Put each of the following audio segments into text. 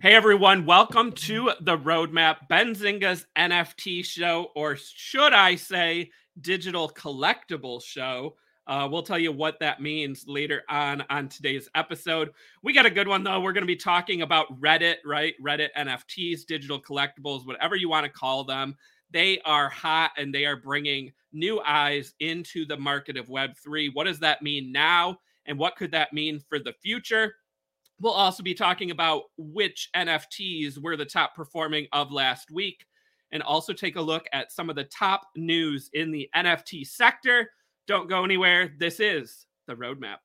Hey everyone, welcome to the Roadmap Benzinga's NFT show, or should I say, digital collectible show. Uh, we'll tell you what that means later on on today's episode. We got a good one though. We're going to be talking about Reddit, right? Reddit NFTs, digital collectibles, whatever you want to call them. They are hot and they are bringing new eyes into the market of Web3. What does that mean now? And what could that mean for the future? We'll also be talking about which NFTs were the top performing of last week and also take a look at some of the top news in the NFT sector. Don't go anywhere. This is the roadmap.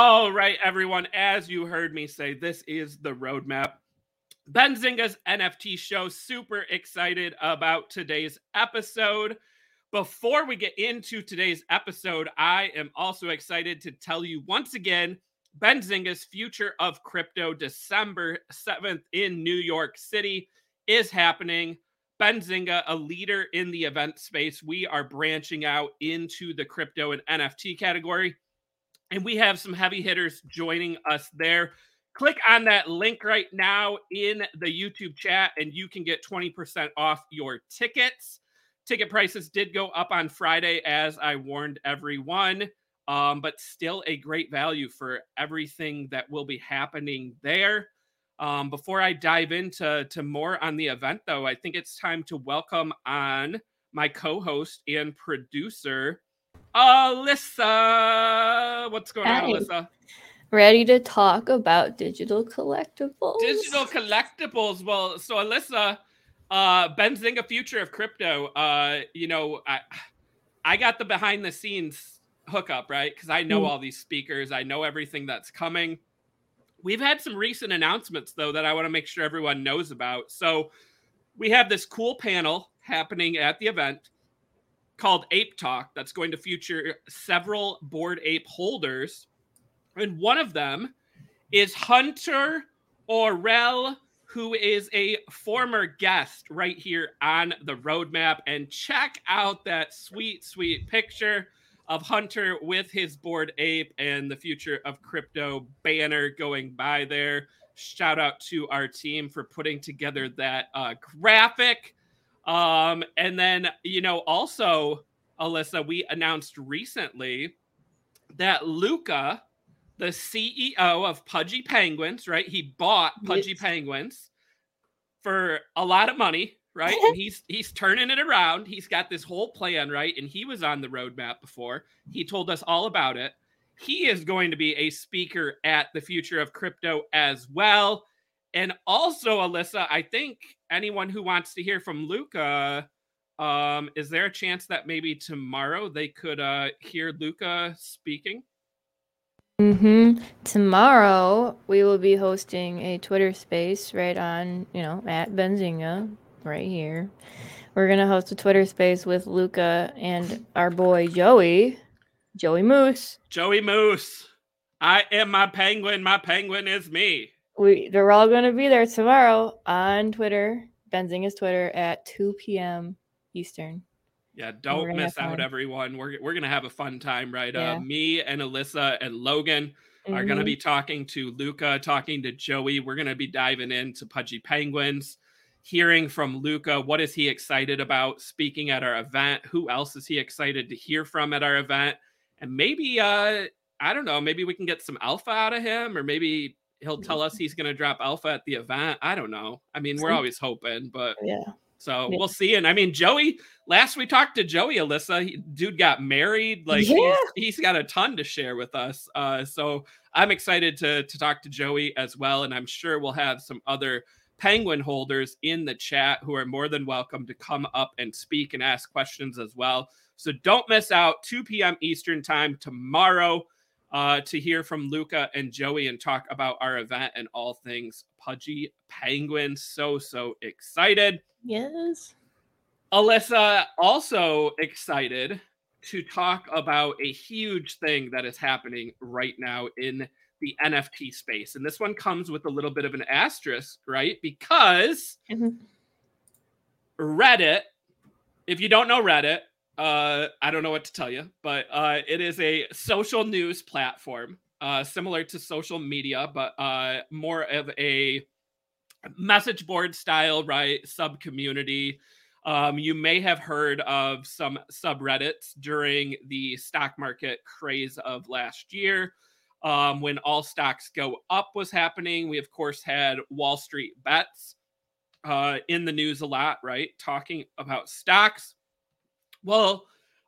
All right, everyone. As you heard me say, this is the roadmap. Benzinga's NFT show. Super excited about today's episode. Before we get into today's episode, I am also excited to tell you once again Benzinga's Future of Crypto, December 7th in New York City, is happening. Benzinga, a leader in the event space, we are branching out into the crypto and NFT category. And we have some heavy hitters joining us there. Click on that link right now in the YouTube chat, and you can get 20% off your tickets. Ticket prices did go up on Friday, as I warned everyone, um, but still a great value for everything that will be happening there. Um, before I dive into to more on the event, though, I think it's time to welcome on my co host and producer, Alyssa. What's going Hi. on, Alyssa? Ready to talk about digital collectibles. Digital collectibles. Well, so Alyssa, uh, Benzinga Future of Crypto. Uh, you know, I I got the behind the scenes hookup, right? Because I know mm. all these speakers, I know everything that's coming. We've had some recent announcements though that I want to make sure everyone knows about. So we have this cool panel happening at the event called Ape Talk that's going to feature several Bored Ape holders. And one of them is Hunter Orel, who is a former guest right here on the roadmap. And check out that sweet, sweet picture of Hunter with his Bored Ape and the future of crypto banner going by there. Shout out to our team for putting together that uh, graphic. Um, and then, you know, also, Alyssa, we announced recently that Luca, the CEO of Pudgy Penguins, right? He bought Pudgy yes. Penguins for a lot of money, right? and he's he's turning it around. He's got this whole plan, right? And he was on the roadmap before. He told us all about it. He is going to be a speaker at the future of crypto as well. And also, Alyssa, I think anyone who wants to hear from Luca, um, is there a chance that maybe tomorrow they could uh, hear Luca speaking? Mm-hmm. Tomorrow we will be hosting a Twitter space right on, you know, at Benzinga, right here. We're gonna host a Twitter space with Luca and our boy Joey, Joey Mooose. Joey Mooose. I am my penguin. My penguin is me we they're all going to be there tomorrow on Twitter, Benzinga's Twitter at 2 p.m. Eastern. Yeah, don't miss out, everyone. We're we're gonna have a fun time, right? Uh, yeah. Uh, me and Alyssa and Logan mm-hmm. are gonna be talking to Luca, talking to Joey. We're gonna be diving into Pudgy Penguins, hearing from Luca. What is he excited about speaking at our event? Who else is he excited to hear from at our event? And maybe uh I don't know, maybe we can get some alpha out of him, or maybe he'll tell us he's going to drop alpha at the event. I don't know. I mean, we're always hoping, but yeah. So yeah. we'll see. And I mean, Joey, last we talked to Joey, Alyssa, he, dude got married. Like yeah. he's, he's got a ton to share with us. Uh, so I'm excited to, to talk to Joey as well. And I'm sure we'll have some other penguin holders in the chat who are more than welcome to come up and speak and ask questions as well. So don't miss out 2 p.m. Eastern time tomorrow uh, to hear from Luca and Joey and talk about our event and all things Pudgy Penguin. So, so excited. Yes. Alyssa, also excited to talk about a huge thing that is happening right now in the NFT space. And this one comes with a little bit of an asterisk, right? Because mm-hmm. Reddit, if you don't know Reddit, uh, I don't know what to tell you, but uh, it is a social news platform uh, similar to social media, but uh, more of a message board style, right? Sub community. Um, you may have heard of some subreddits during the stock market craze of last year. Um, when all stocks go up was happening. We, of course, had Wall Street bets uh, in the news a lot, right? Talking about stocks. Well,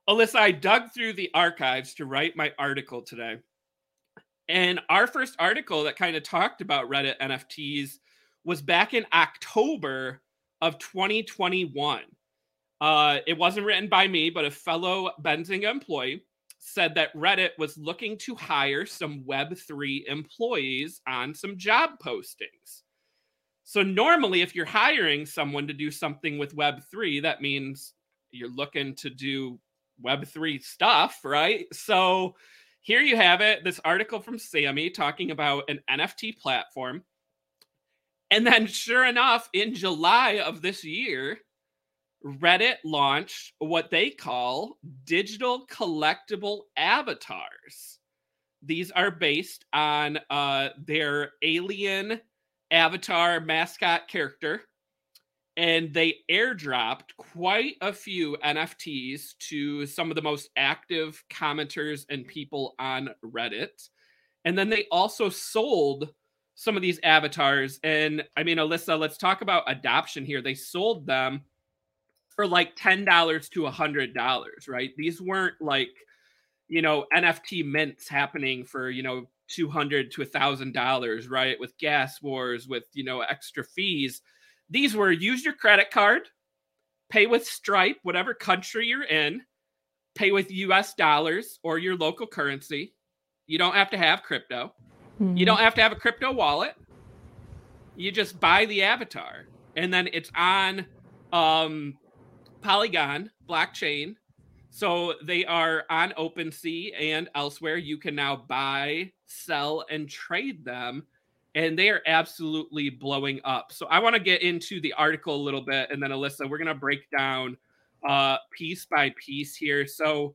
Alyssa, I dug through the archives to write my article today. And our first article that kind of talked about Reddit NFTs was back in October of 2021. Uh, it wasn't written by me, but a fellow Benzinga employee said that Reddit was looking to hire some Web3 employees on some job postings. So, normally, if you're hiring someone to do something with Web3, that means you're looking to do Web3 stuff, right? So, here you have it this article from Sammy talking about an NFT platform. And then, sure enough, in July of this year, Reddit launched what they call digital collectible avatars. These are based on uh, their alien avatar mascot character and they airdropped quite a few NFTs to some of the most active commenters and people on Reddit. And then they also sold some of these avatars. And I mean, Alyssa, let's talk about adoption here. They sold them for like $10 to $100, right? These weren't like, you know, NFT mints happening for, you know, 200 to $1,000, right? With gas wars, with, you know, extra fees these were use your credit card, pay with Stripe, whatever country you're in, pay with US dollars or your local currency. You don't have to have crypto. Mm-hmm. You don't have to have a crypto wallet. You just buy the avatar and then it's on um, Polygon blockchain. So they are on OpenSea and elsewhere. You can now buy, sell, and trade them and they are absolutely blowing up. So I want to get into the article a little bit, and then Alyssa, we're gonna break down uh, piece by piece here. So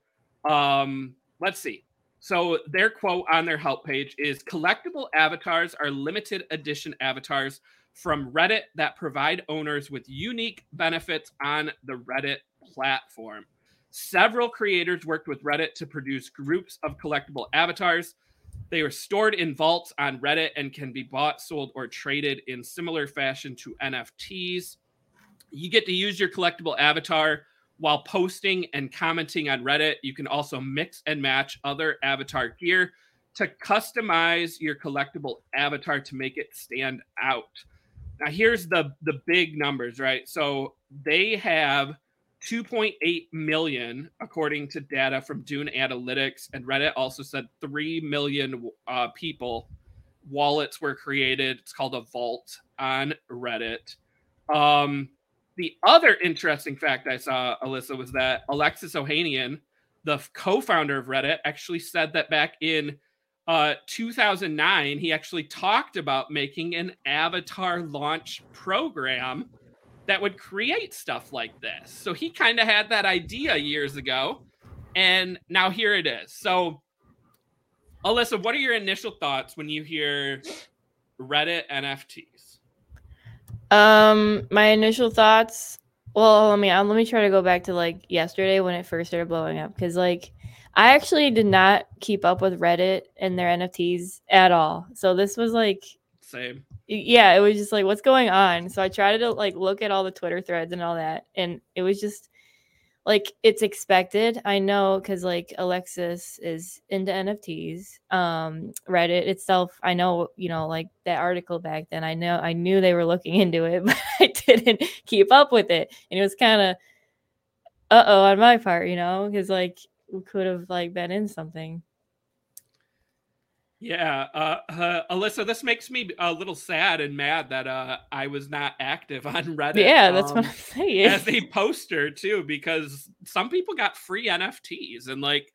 um, let's see. So their quote on their help page is collectible avatars are limited edition avatars from Reddit that provide owners with unique benefits on the Reddit platform. Several creators worked with Reddit to produce groups of collectible avatars they are stored in vaults on Reddit and can be bought, sold, or traded in similar fashion to NFTs. You get to use your collectible avatar while posting and commenting on Reddit. You can also mix and match other avatar gear to customize your collectible avatar to make it stand out. Now here's the the big numbers, right? So they have 2.8 million, according to data from Dune Analytics, and Reddit also said 3 million uh, people wallets were created. It's called a vault on Reddit. Um, the other interesting fact I saw, Alyssa, was that Alexis Ohanian, the co-founder of Reddit, actually said that back in uh, 2009, he actually talked about making an avatar launch program that would create stuff like this. So he kind of had that idea years ago, and now here it is. So, Alyssa, what are your initial thoughts when you hear Reddit NFTs? Um, my initial thoughts. Well, let me uh, let me try to go back to like yesterday when it first started blowing up because like I actually did not keep up with Reddit and their NFTs at all. So this was like same yeah, it was just like, what's going on? So I tried to like look at all the Twitter threads and all that, and it was just like it's expected. I know because like Alexis is into NFTs. Um, Reddit itself, I know, you know, like that article back then. I know I knew they were looking into it, but I didn't keep up with it, and it was kind of uh oh on my part, you know, because like we could have like been in something. Yeah, uh, uh, Alyssa, this makes me a little sad and mad that uh, I was not active on Reddit. Yeah, that's um, what I'm saying. as a poster too, because some people got free NFTs and like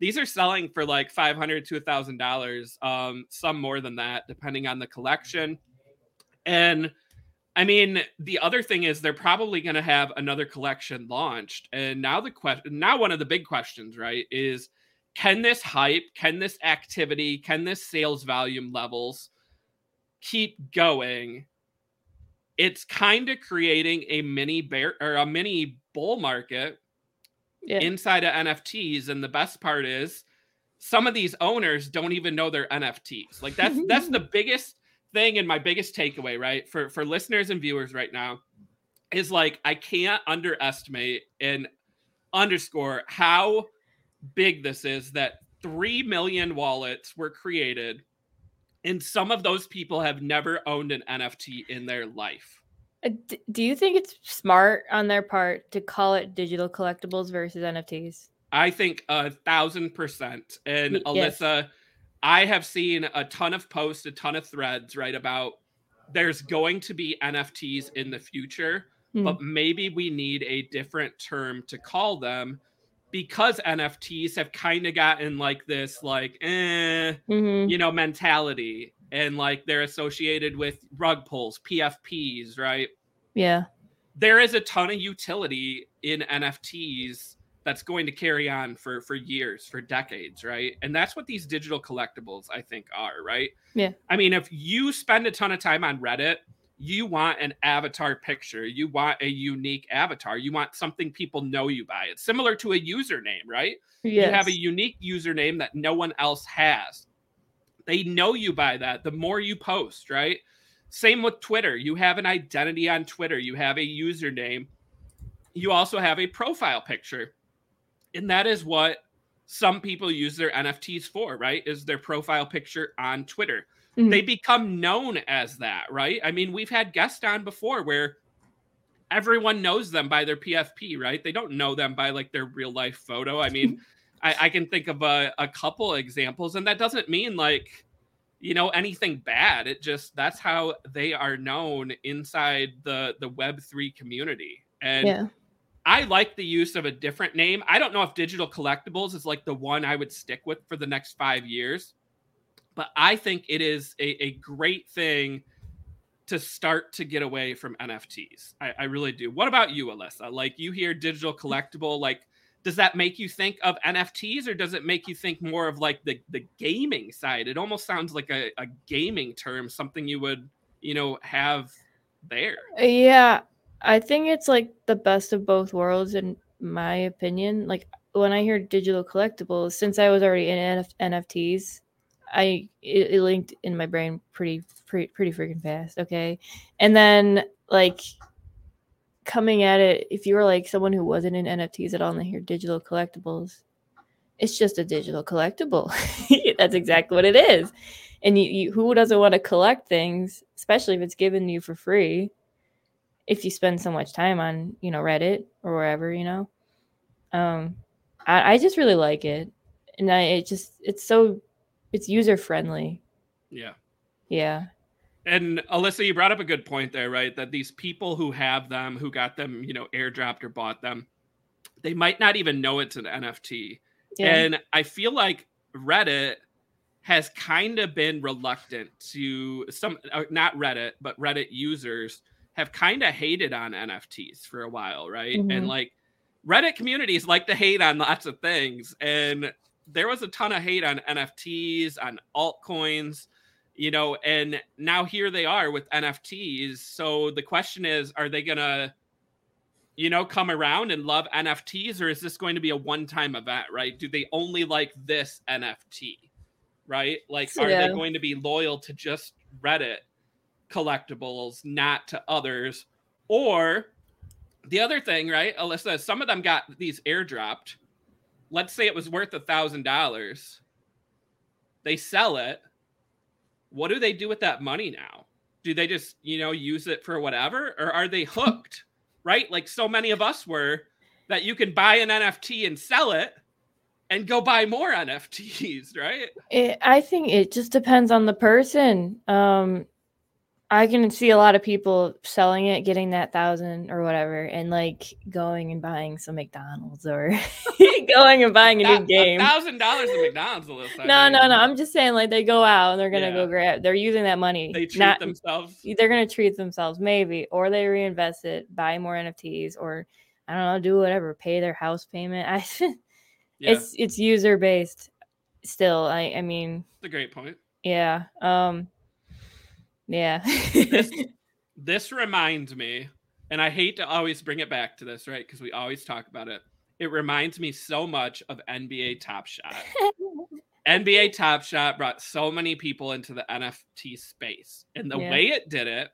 these are selling for like five hundred to a thousand dollars, um, some more than that, depending on the collection. And I mean, the other thing is they're probably going to have another collection launched, and now the question, now one of the big questions, right, is can this hype, can this activity, can this sales volume levels keep going? It's kind of creating a mini bear or a mini bull market yeah. inside of NFTs. And the best part is some of these owners don't even know their NFTs. Like that's that's the biggest thing and my biggest takeaway, right? For for listeners and viewers right now is like I can't underestimate and underscore how big this is that 3 million wallets were created and some of those people have never owned an NFT in their life. Uh, Do you think it's smart on their part to call it digital collectibles versus NFTs? I think a thousand percent. And yes. Alyssa, I have seen a ton of posts, a ton of threads, right? About there's going to be NFTs in the future, Hmm. but maybe we need a different term to call them because NFTs have kind of gotten like this, like, eh, Mhm. you know, mentality. And like they're associated with rug pulls, PFPs, right? Yeah. there is a ton of utility in NFTs that's going to carry on for for years, for decades, right? And that's what these digital collectibles I think are, right? Yeah. I mean, if you spend a ton of time on Reddit, you want an avatar picture, you want a unique avatar, you want something people know you by. It's similar to a username, right? Yes. You have a unique username that no one else has. They know you by that. The more you post, right? Same with Twitter. You have an identity on Twitter, you have a username, you also have a profile picture. And that is what some people use their NFTs for, right? Is their profile picture on Twitter. Mhm. They become known as that, right? I mean, we've had guests on before where everyone knows them by their PFP, right? They don't know them by like their real life photo. I mean, I, I can think of a, a couple examples, and that doesn't mean like, you know, anything bad. It just that's how they are known inside the the Web three community. And yeah. I like the use of a different name. I don't know if digital collectibles is like the one I would stick with for the next five years, but I think it is a, a great thing to start to get away from NFTs. I, I really do. What about you, Alyssa? Like you hear digital collectible, like does that make you think of NFTs or does it make you think more of like the, the gaming side? It almost sounds like a, a gaming term, something you would, you know, have there. Yeah, I think it's like the best of both worlds, in my opinion. Like when I hear digital collectibles, since I was already in NF- NFTs, I it, it linked in my brain pretty pretty pretty freaking fast. Okay, and then like coming at it, if you were like someone who wasn't in NFTs at all and they hear digital collectibles, it's just a digital collectible. That's exactly what it is. And you, you who doesn't want to collect things, especially if it's given to you for free? if you spend so much time on you know reddit or wherever you know um i, I just really like it and i it just it's so it's user friendly Yeah. yeah And Alyssa, you brought up a good point there, right? That these people who have them, who got them, you know, airdropped or bought them, they might not even know it's an NFT. yeah And I feel like Reddit has kind of been reluctant to some, uh, not Reddit, but Reddit users have kind of hated on NFTs for a while, right? Mhm. And like Reddit communities like to hate on lots of things. And there was a ton of hate on NFTs, on altcoins, you know, and now here they are with NFTs. So the question is, are they going to, you know, come around and love NFTs or is this going to be a one time event, right? Do they only like this NFT, right? Like, are Yeah. they going to be loyal to just Reddit collectibles, not to others? Or the other thing, right, Alyssa, some of them got these airdropped. Let's say it was worth a thousand dollars. They sell it. What do they do with that money now? Do they just, you know, use it for whatever? Or are they hooked? right? Like so many of us were that you can buy an NFT and sell it and go buy more NFTs, right? It, I think it just depends on the person. Um, I can see a lot of people selling it, getting that thousand or whatever, and like going and buying some McDonald's or going and buying a new game. Thousand dollars at McDonald's. No, no, no. I'm just saying, like they go out and they're gonna Yeah. go grab. They're using that money. They treat not, themselves. They're gonna treat themselves, maybe, or they reinvest it, buy more NFTs, or I don't know, do whatever, pay their house payment. I, Yeah, it's it's user based. Still, I I mean, it's a great point. yeah, um, yeah. This, this reminds me, and I hate to always bring it back to this, right? Because we always talk about it. It reminds me so much of NBA Top Shot. NBA Top Shot brought so many people into the NFT space. And the Yeah. way it did it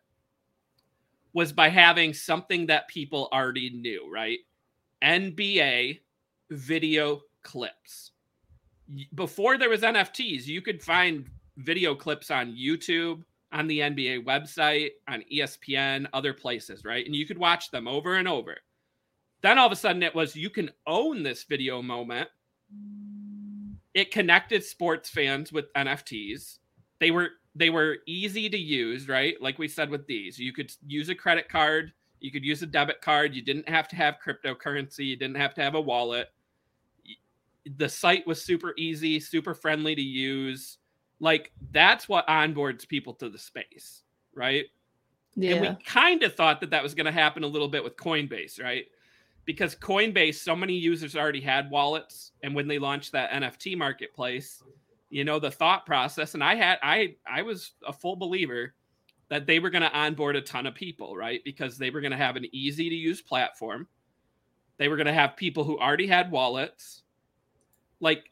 was by having something that people already knew, right? NBA video clips. Before there was NFTs, you could find video clips on YouTube, on the NBA website, on ESPN, other places, right? And you could watch them over and over. Then all of a sudden it was you can own this video moment it connected sports fans with NFTs. They were they were easy to use, right? Like we said with these, you could use a credit card, you could use a debit card. You didn't have to have cryptocurrency. You didn't have to have a wallet. The site was super easy, super friendly to use. Like that's what onboards people to the space, right? Yeah. And we kind of thought that that was going to happen a little bit with Coinbase, right? Because Coinbase, so many users already had wallets, and when they launched that NFT marketplace, you know the thought process, and I had, I, I was a full believer that they were going to onboard a ton of people, right? Because they were going to have an easy to use platform. They were going to have people who already had wallets. Like,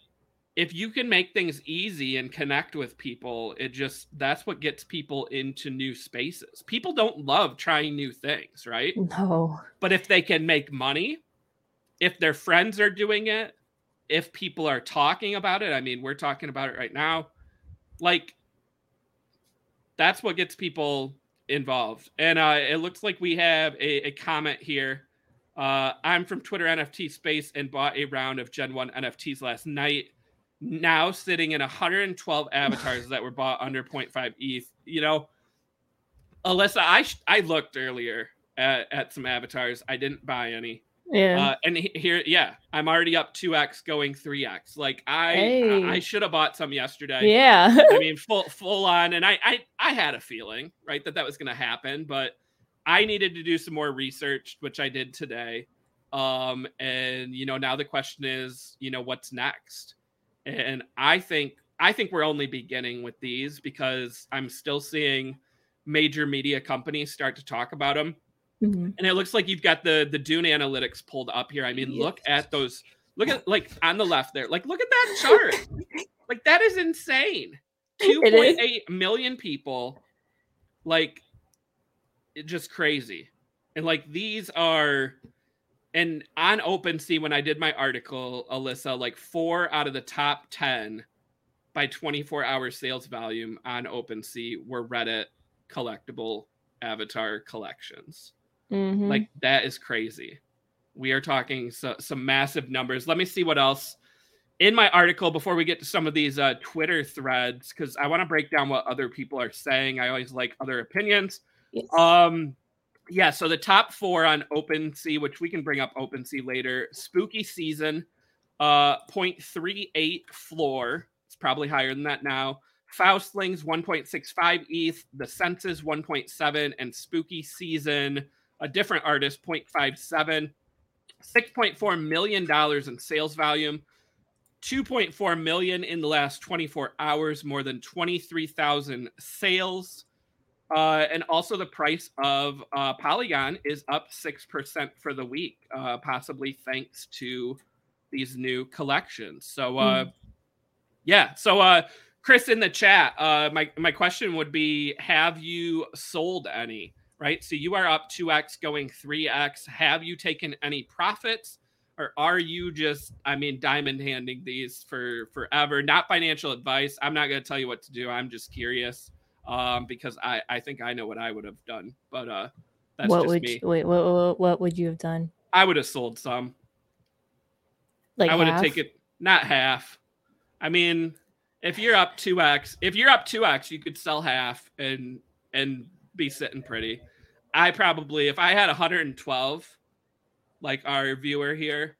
if you can make things easy and connect with people, it just that's what gets people into new spaces. People don't love trying new things, right? No. But if they can make money, if their friends are doing it, if people are talking about it, I mean, we're talking about it right now. Like that's what gets people involved. And uh, it looks like we have a, a comment here. Uh, I'm from Twitter NFT space and bought a round of Gen 1 NFTs last night. Now sitting in 112 avatars that were bought under 0.5 ETH. You know, Alyssa, I sh- I looked earlier at, at some avatars. I didn't buy any. Yeah. Uh, and he- here, yeah, I'm already up 2x, going 3x. Like I, Hey. I should have bought some yesterday. yeah. I mean, full full on, and I I I had a feeling right that that was going to happen, but I needed to do some more research, which I did today. Um, and you know, now the question is, you know, what's next? And I think I think we're only beginning with these because I'm still seeing major media companies start to talk about them Mhm. and it looks like you've got the the Dune analytics pulled up here. I mean, look at those. Look at like on the left there. Like, look at that chart. like that is insane. Two It is. point eight million people. Like, just crazy. And like these are, and on OpenSea when I did my article, Alyssa, like four out of the top ten by 24 hour sales volume on OpenSea were Reddit collectible avatar collections. Mhm. Like that is crazy. We are talking so, some massive numbers. Let me see what else in my article before we get to some of these uh, Twitter threads because I want to break down what other people are saying. I always like other opinions. Yes. Um, yeah. So the top four on OpenSea, which we can bring up OpenSea later. Spooky season, uh, 0.38 floor. It's probably higher than that now. Faustlings 1.65 ETH, The Senses 1.7, and Spooky Season, a different artist, 0.57. $6.4 million in sales volume, 2.4 million in the last 24 hours, more than 23,000 sales. Uh, and also the price of uh, Polygon is up 6% for the week, uh, possibly thanks to these new collections. So, uh, yeah. So, uh, Chris in the chat, uh, my, my question would be Have you sold any? Right. So you are up 2x, going 3x. Have you taken any profits? Or are you just, I mean, diamond handing these for forever? Not financial advice. I'm not going to tell you what to do. I'm just curious um, because I, I think I know what I would have done. But uh, that's what just would me. you, wait? What, what what would you have done? I would have sold some. Like I would have taken not half. I mean, if you're up two x, if you're up two x, you could sell half and and be sitting pretty. I probably, if I had 112, like our viewer here.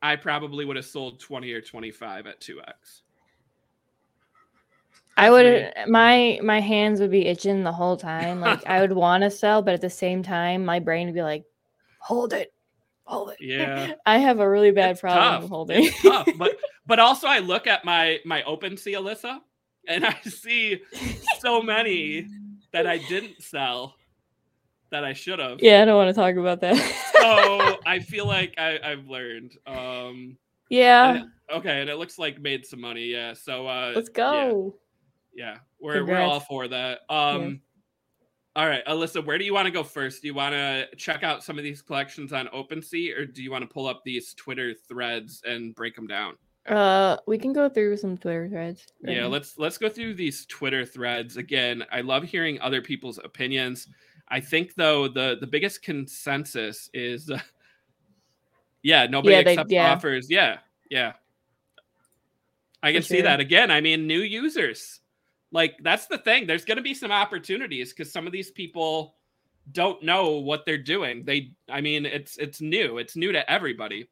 I probably would have sold 20 or 25 at 2x. I would my my hands would be itching the whole time. Like I would want to sell, but at the same time, my brain would be like, "Hold it, hold it." Yeah. I have a really bad It's problem tough. holding. It's tough. But but also I look at my my OpenSea Alyssa and I see so many that I didn't sell that I should have. yeah, I don't want to talk about that. So I feel like I, I've learned. Um yeah, and it- okay, and it looks like made some money, yeah. So uh let's go. Yeah, we're we're all for that. Um, all right, Alyssa, where do you want to go first? Do you want to check out some of these collections on OpenSea, or do you want to pull up these Twitter threads and break them down? Uh, we can go through some Twitter threads. right Yeah, now. let's let's go through these Twitter threads again. I love hearing other people's opinions. I think though the the biggest consensus is, uh, yeah, nobody Yeah, they- accepts yeah. offers. Yeah, yeah. I can see that again. I mean, new users. Like that's the thing. There's going to be some opportunities because some of these people don't know what they're doing. They, I mean, it's it's new. It's new to everybody.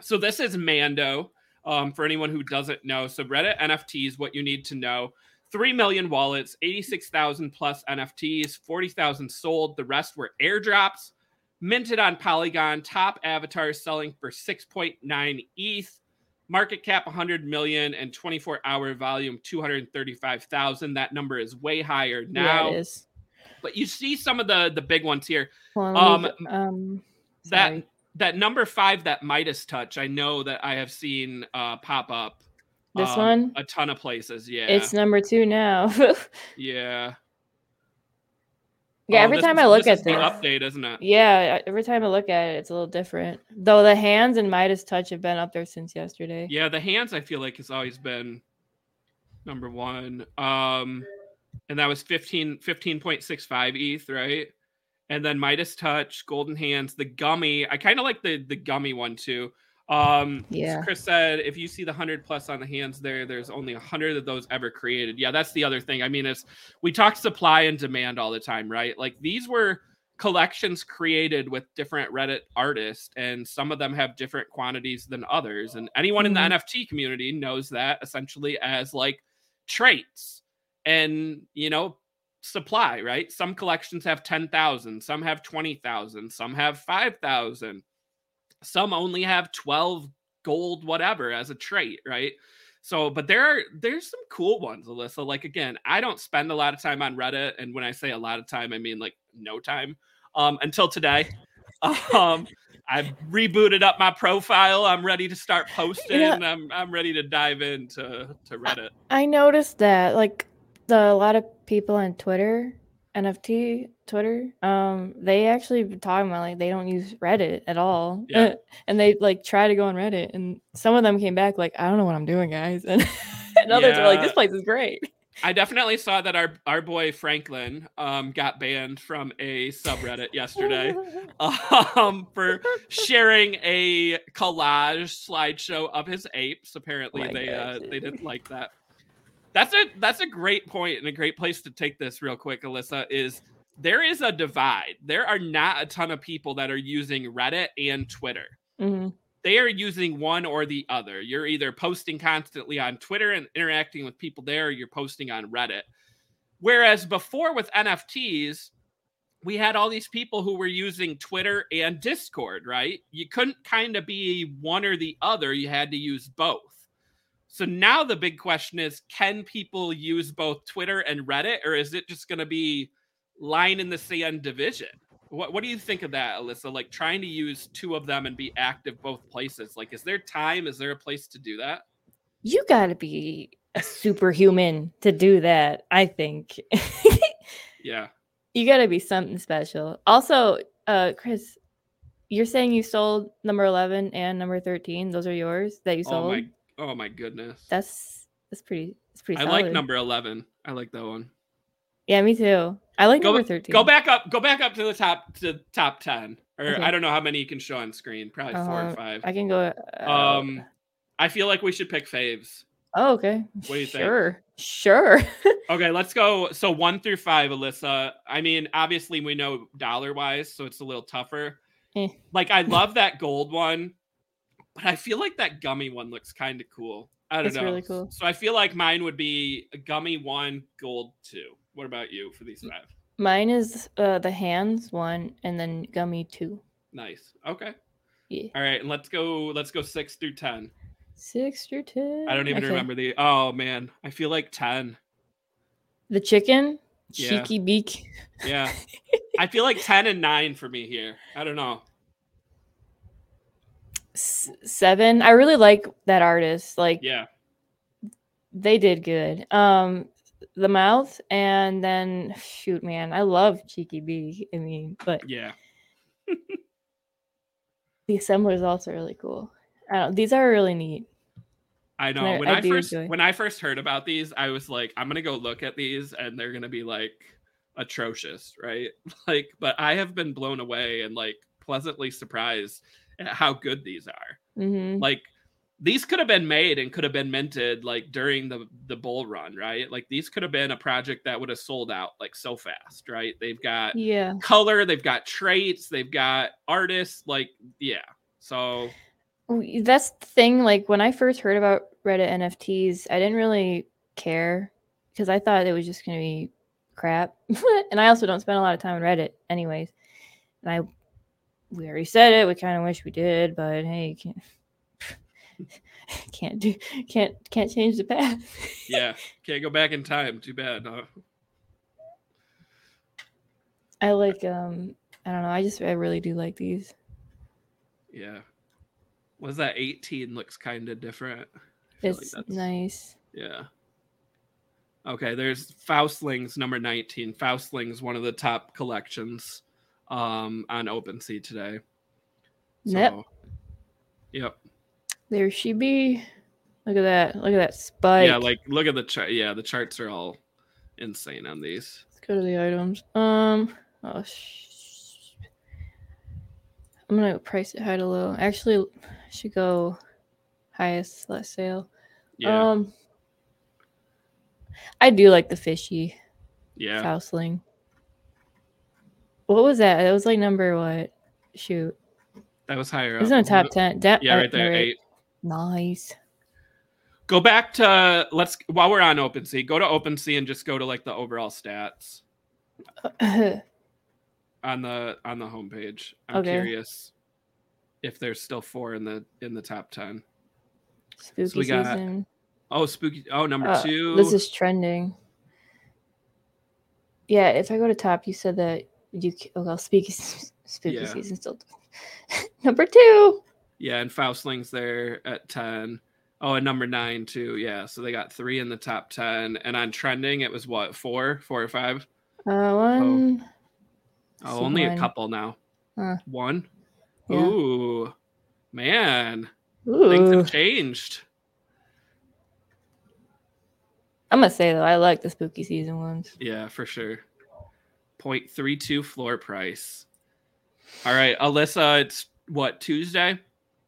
So this is Mando. Um, for anyone who doesn't know, so Reddit NFTs, what you need to know. 3 million wallets, 86,000 plus NFTs, 40,000 sold. The rest were airdrops, minted on Polygon, top avatars selling for 6.9 ETH, market cap 100 million, and 24 hour volume 235,000. That number is way higher yeah, now. is. but you see some of the the big ones here. Let me- um, That sorry. that number five, that Midas touch, I know that I have seen uh, pop up. This um, one? a ton of places. Yeah, it's number two now. yeah. Yeah, Oh, every time is- I look at the this, update, isn't it? yeah, every time I look at it, it's a little different. Though the hands and Midas touch have been up there since yesterday. Yeah, the hands I feel like has always been number one. Um, and that was 15 15.65 ETH, right? And then Midas Touch, Golden Hands, the gummy. I kind of like the the gummy one too. Um, Yeah. Chris said if you see the hundred plus on the hands there, there's only a hundred of those ever created. Yeah, that's the other thing. I mean, it's we talk supply and demand all the time, right? Like these were collections created with different Reddit artists, and some of them have different quantities than others. And anyone in the Mhm. NFT community knows that essentially as like traits and you know supply right some collections have 10,000 some have 20,000 some have 5,000 some only have 12 gold whatever as a trait right so but there are there's some cool ones alyssa like again i don't spend a lot of time on reddit and when i say a lot of time i mean like no time um until today um i've rebooted up my profile i'm ready to start posting Yeah. i'm i'm ready to dive into to reddit I noticed that like the a lot of people on Twitter, NFT Twitter, um, they actually been talking about like they don't use Reddit at all. Yeah. and they like try to go on Reddit and some of them came back like, I don't know what I'm doing, guys. And, and others were like, This place is great. I definitely saw that our our boy Franklin um, got banned from a subreddit yesterday um, for sharing a collage slideshow of his apes. Apparently, Oh they uh, they didn't like that. That's a that's a great point and a great place to take this real quick, Alyssa. Is there is a divide? There are not a ton of people that are using Reddit and Twitter Mhm. they are using one or the other. You're either posting constantly on Twitter and interacting with people there, or you're posting on Reddit. Whereas before with NFTs, we had all these people who were using Twitter and Discord, right? You couldn't kind of be one or the other, you had to use both. So now the big question is can people use both Twitter and Reddit, or is it just going to be line in the sand division? What, what do you think of that, Alyssa? Like trying to use two of them and be active both places. Like, is there time? Is there a place to do that? You gotta be a superhuman to do that, I think. Yeah. you gotta be something special. Also, uh Chris, you're saying you sold number eleven and number thirteen. Those are yours that you Oh sold. my. Oh my goodness. That's that's pretty. It's pretty. I solid. like number eleven. I like that one. Yeah, me too. I like Go, number thirteen. go back up. Go back up to the top to top ten. Or Okay. I don't know how many you can show on screen. Probably four Uh, or five. I can go. Uh, um, I feel like we should pick faves. Oh, okay. What do you think? Sure. Sure. Okay, let's go. So one through five, Alyssa. I mean, obviously we know dollar wise, so it's a little tougher. Eh. Like I love that gold one, but I feel like that gummy one looks kind of cool. I don't It's know. really cool. So I feel like mine would be a gummy one, gold two. What about you for these five? Mine is uh, the hands one and then gummy two. Nice. Okay. Yeah. All right, and let's go. Let's go six through ten. Six through ten. I don't even Okay. remember the. Oh man, I feel like ten. The chicken, Yeah. cheeky beak. Yeah, I feel like ten and nine for me here. I don't know. Seven. I really like that artist. Like Yeah, they did good. Um, the mouth and then shoot, man, I love cheeky B. I mean, but yeah. the assembler is also really cool. I don't. These are really neat. I know. When I I, first enjoy. when I first heard about these, I was like, I'm gonna go look at these, and they're gonna be like atrocious, right? Like, but I have been blown away and like pleasantly surprised how good these are. hmm Like, these could have been made and could have been minted like during the the bull run, right? Like, these could have been a project that would have sold out like so fast, right? They've got Yeah. color, they've got traits, they've got artists, like, yeah. So That's the thing. Like when I first heard about Reddit NFTs, I didn't really care because I thought it was just gonna be crap. and I also don't spend a lot of time on Reddit, anyways. And I, we already said it. We kind of wish we did, but hey, you can't can't do can't can't change the past. yeah, can't go back in time. Too bad. Huh? I like um I don't know. I just I really do like these. Yeah. Was that 18 looks kind of different? I feel like It's nice. Yeah. Okay, there's Faustlings number 19. Faustlings, one of the top collections um on OpenSea today. Yep. Yep. There she be. Look at that. Look at that spike. Yeah, like look at the chart. Yeah, the charts are all insane on these. Let's go to the items. Um. Oh. Sh- I'm gonna price it high to low. Actually, I should go highest last sale. Yeah. Um. I do like the fishy yeah. Faustling. What was that? It was like number what? Shoot, That was higher it was up. in the top ten. It? Yeah, right there. no, Eight. Nice. Go back to let's while we're on OpenSea, go to OpenSea and just go to like the overall stats. on the on the homepage. I'm Okay. curious if there's still four in the in the top ten. Spooky we got season. Oh, spooky! Oh, number Uh, two. This is trending. Yeah, if I go to top, you said that you. Oh, well, spooky, spooky Yeah. season still. Number two. yeah, and Faustling's there at ten. Oh, and number nine too. Yeah, so they got three in the top ten, and on trending it was what four, four or five. Uh, one. Oh, see, only a couple now. Huh. One. Yeah. Ooh, man, things have changed. I'm gonna say though, I like the spooky season ones. Yeah, for sure. 0.32 floor price. All right, Alyssa, it's what, Tuesday?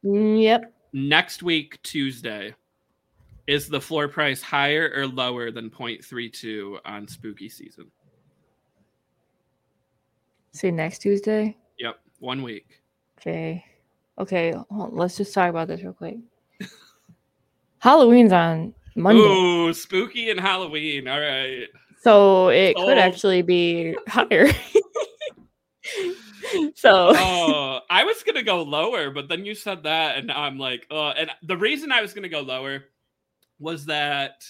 Mm, Yep. Next week, Tuesday. Is the floor price higher or lower than 0.32 on spooky season? See next Tuesday. Yep, one week. Okay. Okay. on, Let's just talk about this real quick. Halloween's on Monday, Ooh, spooky and Halloween. All right. So it Sold. could actually be higher. so. Oh, I was gonna go lower, but then you said that, and now I'm like, uh, and the reason I was gonna go lower was that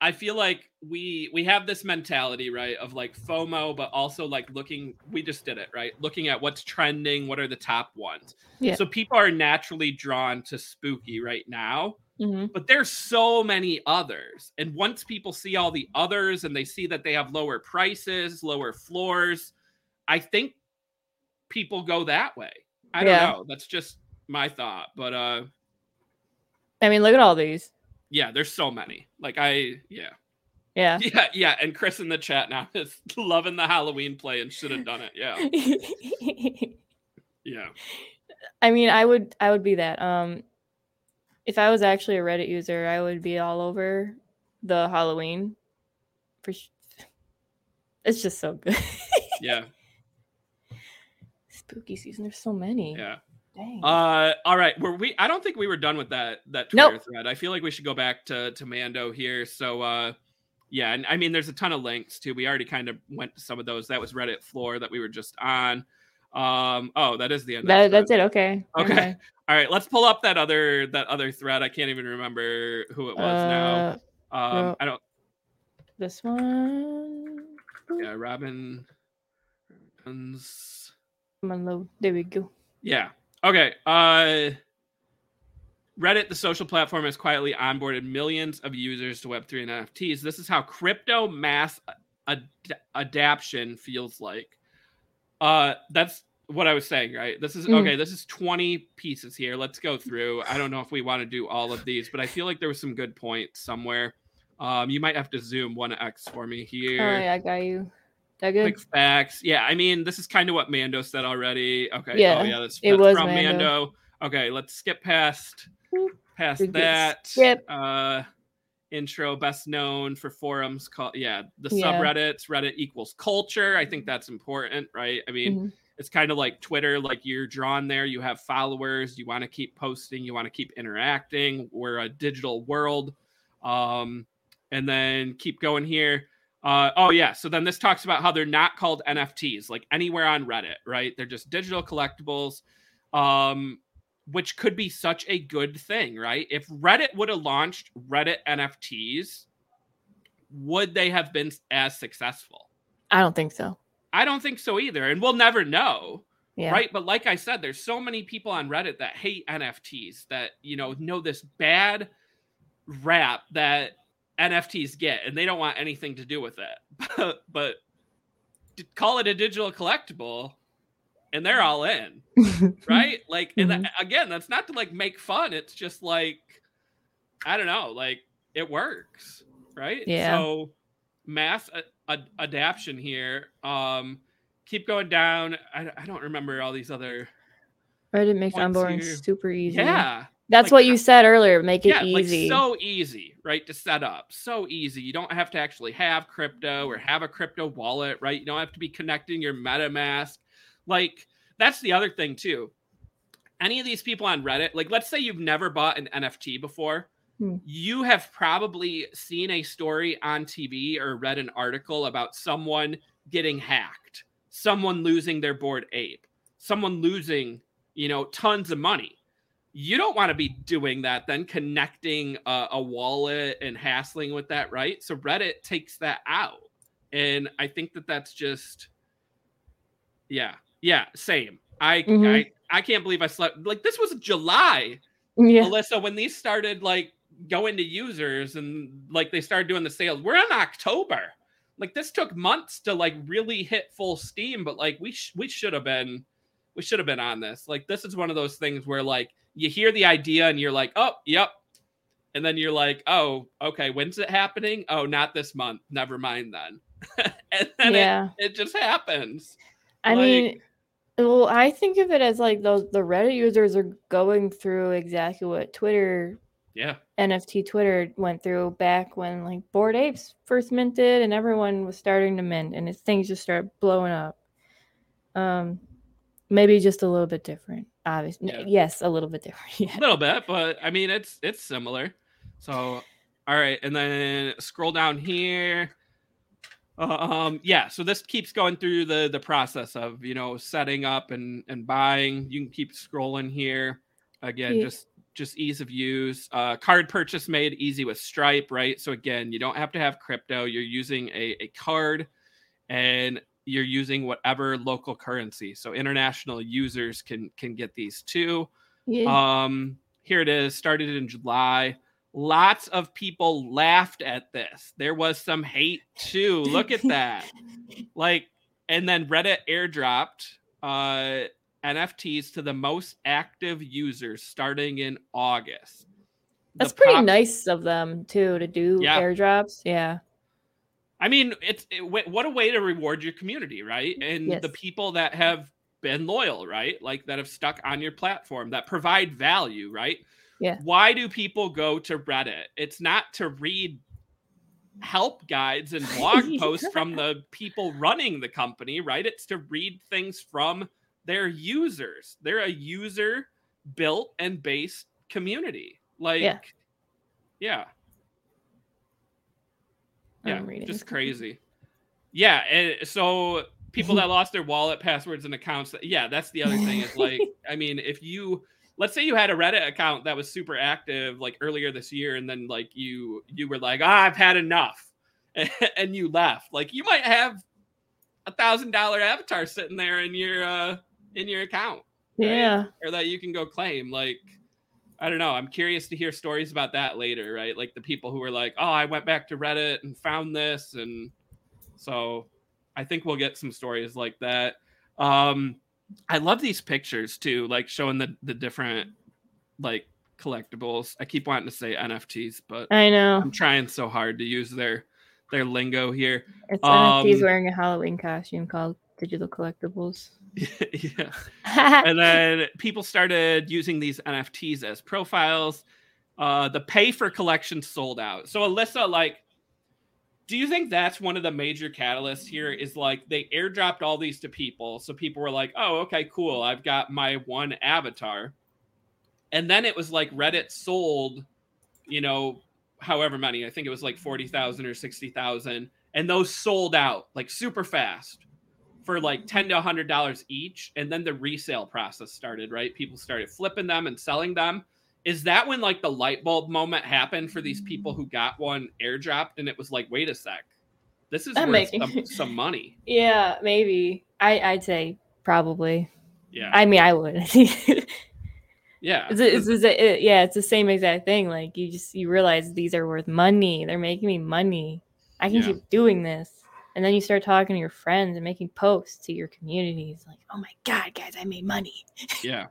I feel like we we have this mentality, right, of like FOMO, but also like looking. We just did it, right? Looking at what's trending, what are the top ones. Yeah. So people are naturally drawn to spooky right now, Mhm. but there's so many others, and once people see all the others and they see that they have lower prices, lower floors, I think people go that way. I don't know. That's just my thought, but uh I mean, look at all these. yeah, there's so many. Like I yeah. Yeah. Yeah, yeah, and Chris in the chat now is loving the Halloween play and should have done it. Yeah. Yeah. I mean, I would I would be that. Um if I was actually a Reddit user, I would be all over the Halloween. For sh- it's just so good. Yeah. Spooky season. There's so many. Yeah. Dang. Uh, all right. Were we? I don't think we were done with that that Twitter Nope. thread. I feel like we should go back to to Mando here. So, uh, yeah, and I mean, there's a ton of links too. We already kind of went to some of those. That was Reddit floor that we were just on. Um, oh, that is the end. of that, that's it. Okay. Okay. All right, let's pull up that other that other thread. I can't even remember who it was now. Uh, Um, well- I don't. This one. Yeah, Robin. Robin's- Come on, load. There we go. Yeah. Okay. Uh Reddit, the social platform, has quietly onboarded millions of users to Web3 and NFTs. This is how crypto mass ad- adaption feels like. Uh that's what I was saying, right? This is Mm. okay, this is 20 pieces here. Let's go through. I don't know if we want to do all of these, but I feel like there was some good points somewhere. Um you might have to zoom 1x for me here Oh, yeah, I got you. That good? quick facts. Yeah, I mean, this is kind of what Mando said already. Okay. Yeah, oh, yeah, that's, it that's was from Mando. Mando. Okay, let's skip past past We that. skip. Uh intro best known for forums called yeah, the Yeah. subreddits, Reddit equals culture. I think that's important, right? I mean, Mhm. It's kind of like Twitter, like you're drawn there, you have followers, you want to keep posting, you want to keep interacting. We're a digital world. Um, and then keep going here. Uh, oh yeah, so then this talks about how they're not called NFTs, like anywhere on Reddit, right? They're just digital collectibles, um, which could be such a good thing, right? If Reddit would have launched Reddit NFTs, would they have been as successful? I don't think so. I don't think so either, and we'll never know, Yeah. right? But like I said, there's so many people on Reddit that hate NFTs that you know know this bad rap that NFTs get, and they don't want anything to do with it. But, but call it a digital collectible, and they're all in, right? Like, and mm-hmm. that, again, that's not to like make fun. It's just like I don't know, like it works, right? Yeah. So mass uh, a- a- adaption here. Um, keep going down. I, I don't remember all these other. Reddit makes Once onboarding you- super easy. Yeah, That's like, what you said earlier. Make it yeah, easy. like so easy, right? To set up, so easy. You don't have to actually have crypto or have a crypto wallet, right? You don't have to be connecting your MetaMask. Like that's the other thing too. Any of these people on Reddit, like let's say you've never bought an NFT before. You have probably seen a story on TV or read an article about someone getting hacked, someone losing their Bored Ape, someone losing, you know, tons of money you don't want to be doing that then connecting a, a wallet and hassling with that right so reddit takes that out and i think that that's just yeah yeah same i Mhm. i i can't believe i slept like this was july yeah. Alyssa, when these started like going to users and like they started doing the sales, we're in October. Like this took months to like really hit full steam, but like we sh- we should have been we should have been on this. Like this is one of those things where like you hear the idea and you're like, oh, yep. And then you're like, oh, okay, when's it happening? Oh, not this month. Never mind then. and then yeah. it, it just happens. I like- mean, well, I think of it as like those the Reddit users are going through exactly what Twitter Yeah. NFT Twitter went through back when like Bored Apes first minted and everyone was starting to mint and its things just started blowing up. Um, maybe just a little bit different. Obviously, Yeah. yes, a little bit different. a little bit, but I mean it's it's similar. So all right, and then scroll down here. Um yeah, so this keeps going through the the process of, you know, setting up and and buying. You can keep scrolling here. Again, Yeah. just just ease of use. Uh card purchase made easy with Stripe, right? So again, you don't have to have crypto. You're using a a card and you're using whatever local currency. So international users can can get these too. Yeah. Um, here it is, started in July. Lots of people laughed at this. There was some hate too. Look at that. Like, and then Reddit airdropped uh NFTs to the most active users starting in August. That's pretty nice of them too to do Yeah. airdrops. Yeah. I mean, it's it, what a way to reward your community, right? And Yes. the people that have been loyal, right? Like that have stuck on your platform, that provide value, right? Yeah. Why do people go to Reddit? It's not to read help guides and blog posts from the people running the company, right? It's to read things from their users. They're a user built and based community. Like, yeah. Yeah. yeah just crazy. Yeah. And so people that lost their wallet passwords and accounts, yeah, that's the other thing is like, I mean, if you, let's say you had a Reddit account that was super active like earlier this year, and then like you you were like, ah, I've had enough, and you left. Like you might have a thousand dollar avatar sitting there in your uh in your account. Right? Yeah. Or that you can go claim. Like, I don't know. I'm curious to hear stories about that later, right? Like the people who were like, oh, I went back to Reddit and found this. And so I think we'll get some stories like that. Um, I love these pictures too, like showing the the different like collectibles. I keep wanting to say NFTs, but I know I'm trying so hard to use their their lingo here. It's um, NFTs wearing a Halloween costume called digital collectibles. Yeah. and then people started using these NFTs as profiles. Uh, the pay for collection sold out. So Alyssa, like do you think that's one of the major catalysts here is like they airdropped all these to people so people were like oh okay cool i've got my one avatar and then it was like reddit sold you know however many i think it was like 40,000 or 60,000 and those sold out like super fast for like 10 to 100 dollars each and then the resale process started right? People started flipping them and selling them. Is that when like the light bulb moment happened for these people who got one airdropped and it was like wait a sec. This is worth making... some, some, money. Yeah maybe. I i'd say probably. Yeah. I mean i would. Yeah. It's, it's, it's, it, yeah it's the same exact thing. Like you just you realize these are worth money. They're making me money. I can yeah. keep doing this and then you start talking to your friends and making posts to your communities like oh my god guys i made money yeah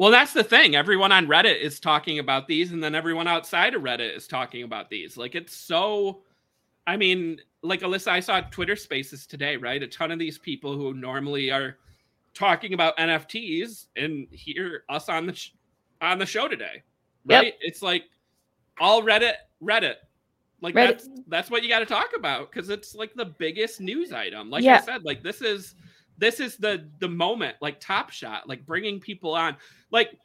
well, that's the thing. Everyone on Reddit is talking about these, and then everyone outside of Reddit is talking about these. Like it's so. I mean, like Alyssa, I saw Twitter Spaces today, right? A ton of these people who normally are talking about NFTs and hear us on the sh- on the show today, right? Yep. It's like all Reddit, Reddit. Like Reddit. that's that's what you got to talk about because it's like the biggest news item. Like yeah. I said, like this is this is the the moment like top shot like bringing people on like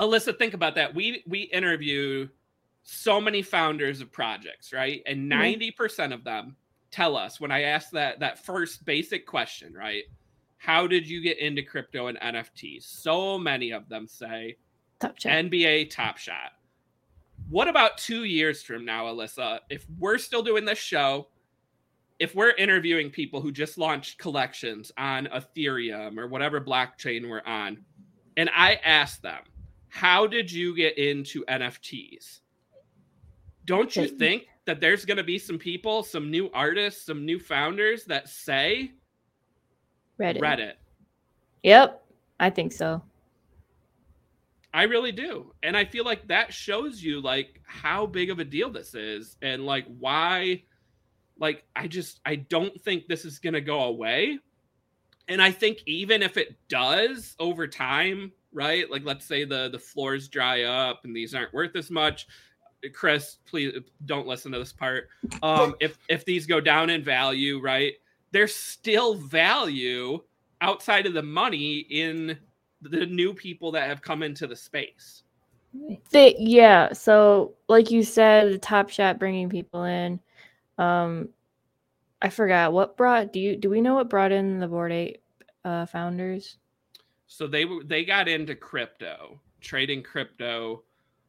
alyssa think about that we we interview so many founders of projects right and 90% mm-hmm. of them tell us when i ask that that first basic question right how did you get into crypto and nfts so many of them say top shot. nba top shot what about two years from now alyssa if we're still doing this show if we're interviewing people who just launched collections on Ethereum or whatever blockchain we're on, and I ask them, how did you get into NFTs? Don't you think that there's going to be some people, some new artists, some new founders that say Reddit? Reddit. Yep, I think so. I really do. And I feel like that shows you like how big of a deal this is and like why like I just I don't think this is going to go away. And I think even if it does over time, right? Like let's say the the floors dry up and these aren't worth as much. Chris, please don't listen to this part. Um, if if these go down in value, right? There's still value outside of the money in the new people that have come into the space. They, yeah. So, like you said, the Top Shot bringing people in. Um, I forgot what brought. Do you do we know what brought in the Bored Ape uh, founders? So they were they got into crypto, trading crypto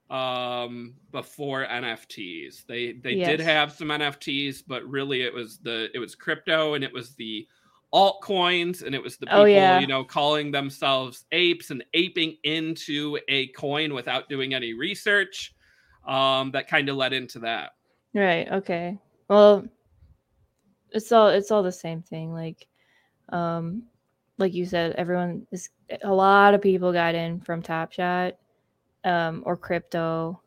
um before NFTs. They they yes. did have some NFTs, but really it was the it was crypto and it was the altcoins and it was the oh, people oh, yeah. you know calling themselves apes and aping into a coin without doing any research um that kind of led into that right okay well, it's all it's all the same thing. Like, um, like you said, everyone is a lot of people got in from Top Shot, um, or crypto,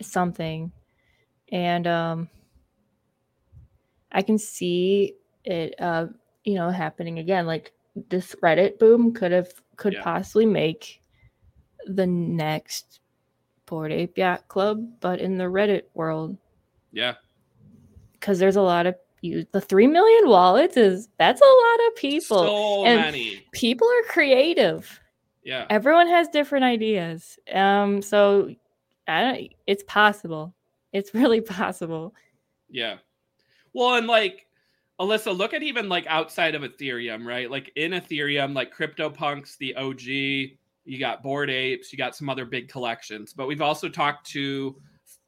something, and um, I can see it, uh, you know, happening again. Like this Reddit boom could have could yeah. possibly make the next Bored Ape Yacht Club, but in the Reddit world. Yeah. Because there's a lot of you the three million wallets is that's a lot of people. So and many. people are creative. Yeah. Everyone has different ideas. Um, so I don't it's possible. It's really possible. Yeah. Well, and like Alyssa, look at even like outside of Ethereum, right? Like in Ethereum, like CryptoPunks, the OG, you got Bored Apes, you got some other big collections, but we've also talked to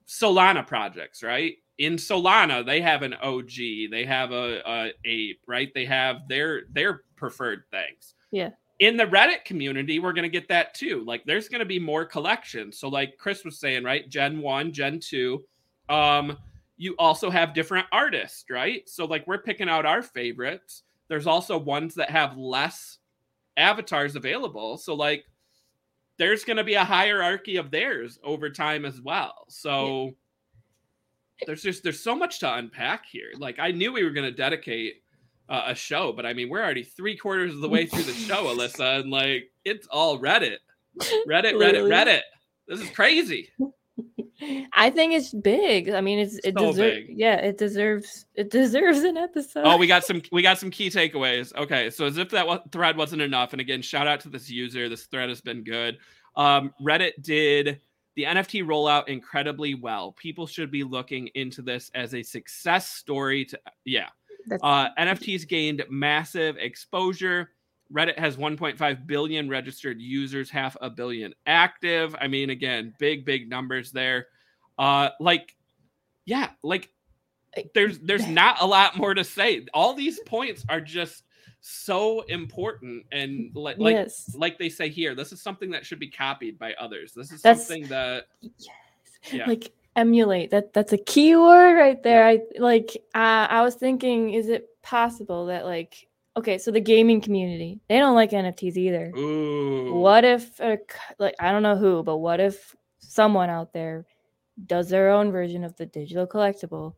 Solana projects, right? In Solana, they have an OG, they have a, a ape, right? They have their their preferred things. Yeah. In the Reddit community, we're gonna get that too. Like, there's gonna be more collections. So, like Chris was saying, right? Gen one, Gen two. Um, you also have different artists, right? So like we're picking out our favorites. There's also ones that have less avatars available. So like there's going to be a hierarchy of theirs over time as well. So yeah. there's just there's so much to unpack here. Like I knew we were going to dedicate uh, a show, but I mean we're already three quarters of the way through the show, Alyssa, and like it's all Reddit, Reddit, Reddit, Reddit. This is crazy. I think it's big. I mean, it's it So deserves. Yeah, it deserves. It deserves an episode. Oh, we got some we got some key takeaways. Okay, so as if that wa- thread wasn't enough, and again, shout out to this user. This thread has been good. Um, Reddit did the NFT rollout incredibly well. People should be looking into this as a success story. To yeah, uh, NFTs gained massive exposure. Reddit has 1.5 billion registered users, half a billion active. I mean, again, big, big numbers there. Uh, like, yeah, like there's there's not a lot more to say. All these points are just so important, and like like yes. like they say here, this is something that should be copied by others. This is That's- something that Yes. Yeah. Like emulate. That that's a key word right there. I like uh, I was thinking is it possible that like okay, so the gaming community, they don't like NFTs either. ooh, What if a like I don't know who, but what if someone out there does their own version of the digital collectible,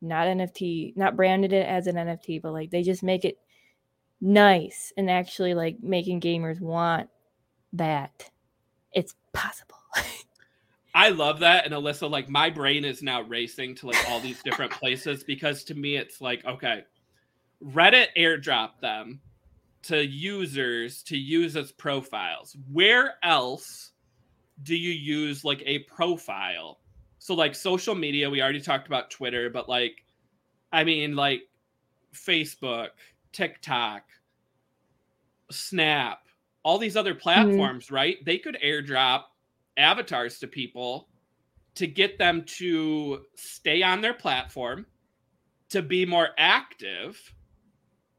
not NFT, not branded it as an NFT, but like they just make it nice and actually like making gamers want that. It's possible. I love that. And Alyssa, like my brain is now racing to like all these different places because to me it's like, okay, Reddit airdrop them to users to use as profiles. Where else do you use like a profile? So like social media, we already talked about Twitter, but like I mean like Facebook, TikTok, Snap, all these other mm-hmm. platforms, right? They could airdrop avatars to people to get them to stay on their platform, to be more active,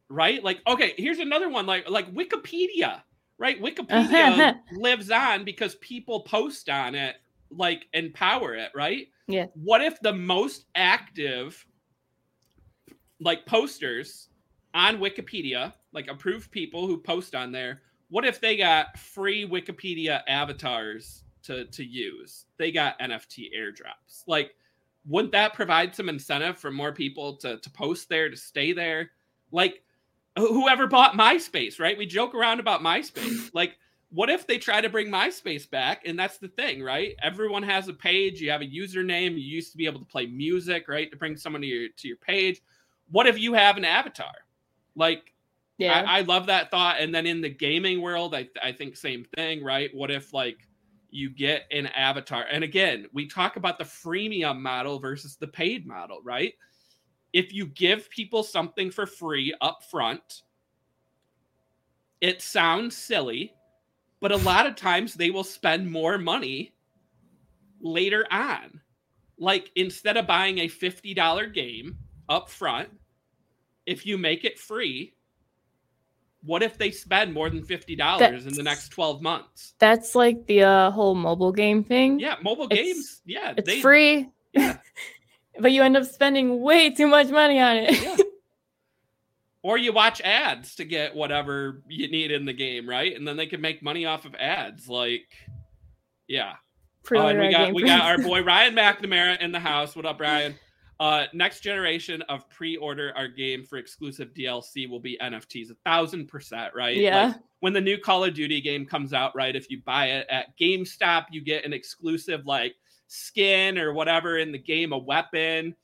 right? Like, okay, here's another one, like like Wikipedia, right? Wikipedia uh-huh. lives on because people post on it, like and power it, right? Yeah. What if the most active like posters on Wikipedia, like approved people who post on there, what if they got free Wikipedia avatars to to use? They got NFT airdrops. Like, wouldn't that provide some incentive for more people to to post there, to stay there? Like, whoever bought MySpace, right? We joke around about MySpace. Like, what if they try to bring MySpace back? And that's the thing, right? Everyone has a page. You have a username. You used to be able to play music, right? To bring someone to your to your page. What if you have an avatar? Like, yeah. I, I love that thought. And then in the gaming world, I, I think same thing, right? What if like you get an avatar? And again, we talk about the freemium model versus the paid model, right? If you give people something for free up front, it sounds silly, but a lot of times they will spend more money later on. Like instead of buying a $50 game up front, if you make it free, what if they spend more than $50 in the next 12 months? That's like the uh, whole mobile game thing. Yeah, mobile It's- games. Yeah, It's they- free. But you end up spending way too much money on it. Yeah. Or you watch ads to get whatever you need in the game, right? And then they can make money off of ads. Like, yeah. Oh, and we got we got our boy Ryan McNamara in the house. What up, Ryan? Uh, next generation of pre-order our game for exclusive DLC will be NFTs. A thousand percent, right? Yeah. Like, when the new Call of Duty game comes out, right? If you buy it at GameStop, you get an exclusive like skin or whatever in the game, a weapon,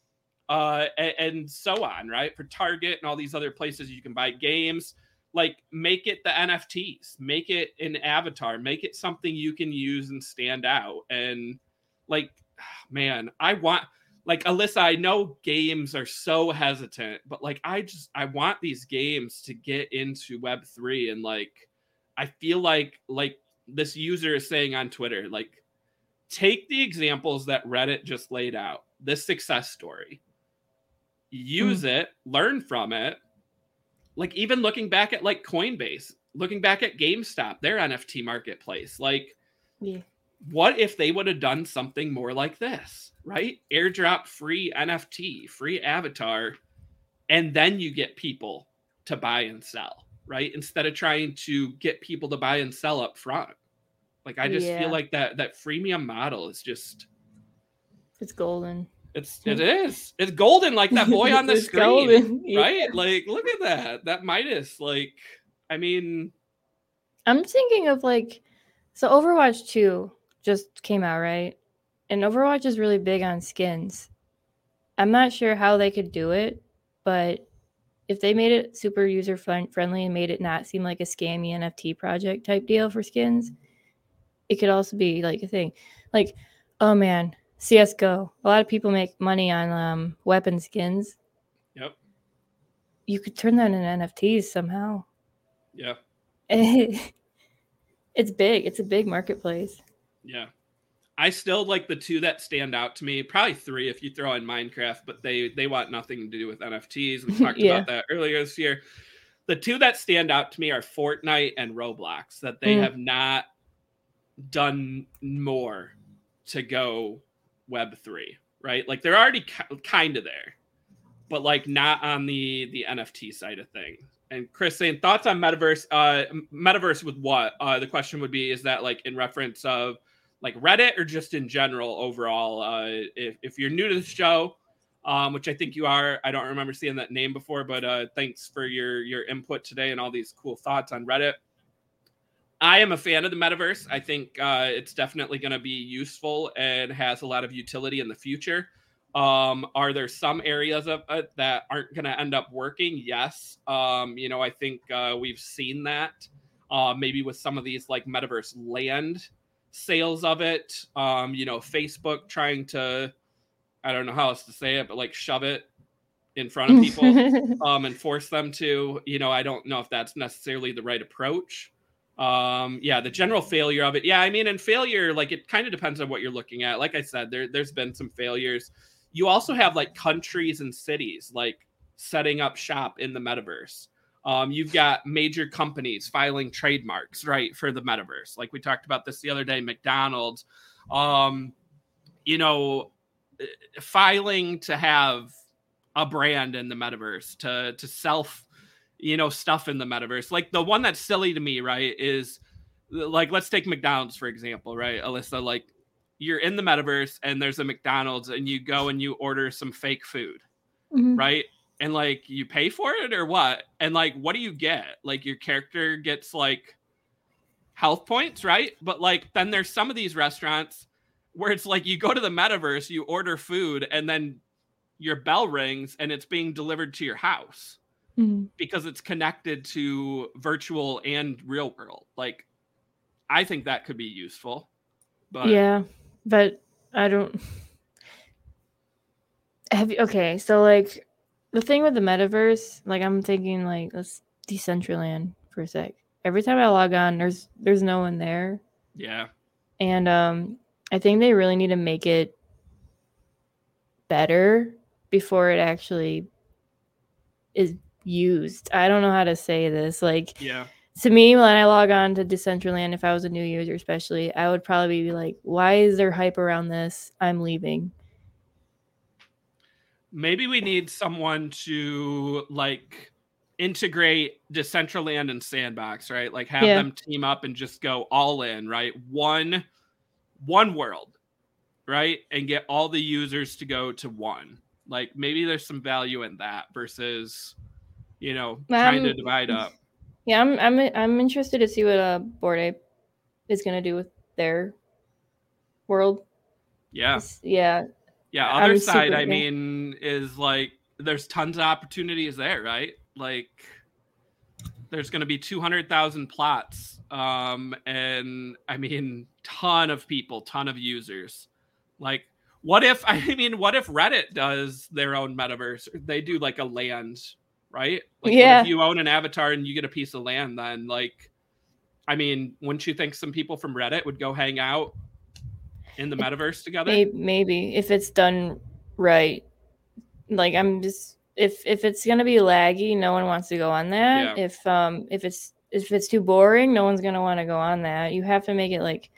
uh, and, and so on, right? For Target and all these other places you can buy games. Like make it the NFTs, make it an avatar, make it something you can use and stand out. And like, man, I want like Alyssa, I know games are so hesitant, but like I just I want these games to get into web 3 and like I feel like like this user is saying on Twitter like take the examples that Reddit just laid out, this success story. Use mm. it, learn from it. Like even looking back at like Coinbase, looking back at GameStop, their NFT marketplace, like yeah. what if they would have done something more like this? right? Airdrop free NFT, free avatar, and then you get people to buy and sell, right? Instead of trying to get people to buy and sell up front. Like I just yeah. feel like that that freemium model is just it's golden. It's it is. It's golden like that boy on the screen. Yeah. Right? Like look at that. That Midas like I mean I'm thinking of like so Overwatch 2 just came out, right? and Overwatch is really big on skins. I'm not sure how they could do it, but if they made it super user friendly and made it not seem like a scammy NFT project type deal for skins, it could also be like a thing. Like, oh man, CS:GO. A lot of people make money on um, weapon skins. Yep. You could turn that into NFTs somehow. Yeah. it's big. It's a big marketplace. Yeah. I still like the two that stand out to me. Probably three if you throw in Minecraft, but they they want nothing to do with NFTs. We talked yeah. about that earlier this year. The two that stand out to me are Fortnite and Roblox. That they mm. have not done more to go Web three, right? Like they're already kind of there, but like not on the the NFT side of things. And Chris saying thoughts on metaverse. Uh, metaverse with what? Uh, the question would be: Is that like in reference of like Reddit or just in general overall? Uh, if, if you're new to the show, um, which I think you are, I don't remember seeing that name before, but uh, thanks for your your input today and all these cool thoughts on Reddit. I am a fan of the metaverse. I think uh, it's definitely going to be useful and has a lot of utility in the future. Um, are there some areas of it that aren't going to end up working? Yes. Um, you know, I think uh, we've seen that uh, maybe with some of these like metaverse land sales of it. Um, you know, Facebook trying to, I don't know how else to say it, but like shove it in front of people um, and force them to. You know, I don't know if that's necessarily the right approach. Um, yeah, the general failure of it. Yeah, I mean, and failure, like it kind of depends on what you're looking at. Like I said, there there's been some failures. You also have like countries and cities like setting up shop in the metaverse. Um, you've got major companies filing trademarks, right, for the metaverse. Like we talked about this the other day, McDonald's, um, you know, filing to have a brand in the metaverse to to self, you know, stuff in the metaverse. Like the one that's silly to me, right, is like let's take McDonald's for example, right, Alyssa. Like you're in the metaverse and there's a McDonald's and you go and you order some fake food, mm-hmm. right? and like you pay for it or what? And like what do you get? Like your character gets like health points, right? But like then there's some of these restaurants where it's like you go to the metaverse, you order food, and then your bell rings and it's being delivered to your house mm-hmm. because it's connected to virtual and real world. Like I think that could be useful. But yeah, but I don't have you okay, so like the thing with the metaverse, like I'm thinking like let's Decentraland for a sec. Every time I log on, there's there's no one there. Yeah. And um I think they really need to make it better before it actually is used. I don't know how to say this. Like yeah. To me, when I log on to Decentraland, if I was a new user, especially, I would probably be like, "Why is there hype around this? I'm leaving." maybe we need someone to like integrate Decentraland and Sandbox, right? Like have yeah. them team up and just go all in, right? One one world, right? And get all the users to go to one. Like maybe there's some value in that versus, you know, trying um, to divide up. Yeah, I'm I'm I'm interested to see what uh Bored Ape is gonna do with their world. Yeah. It's- yeah. Yeah, I'm Otherside, super- I mean, is like there's tons of opportunities there, right? Like there's going to be 200,000 plots um and I mean ton of people, ton of users. Like what if I mean what if Reddit does their own metaverse? They do like a land, right? Like Yeah. if you own an avatar and you get a piece of land then like I mean, wouldn't you think some people from Reddit would go hang out in the metaverse together? Maybe, maybe if it's done right. Like I'm just if if it's gonna be laggy, no one wants to go on that. Yeah. If um if it's if it's too boring, no one's gonna want to go on that. You have to make it like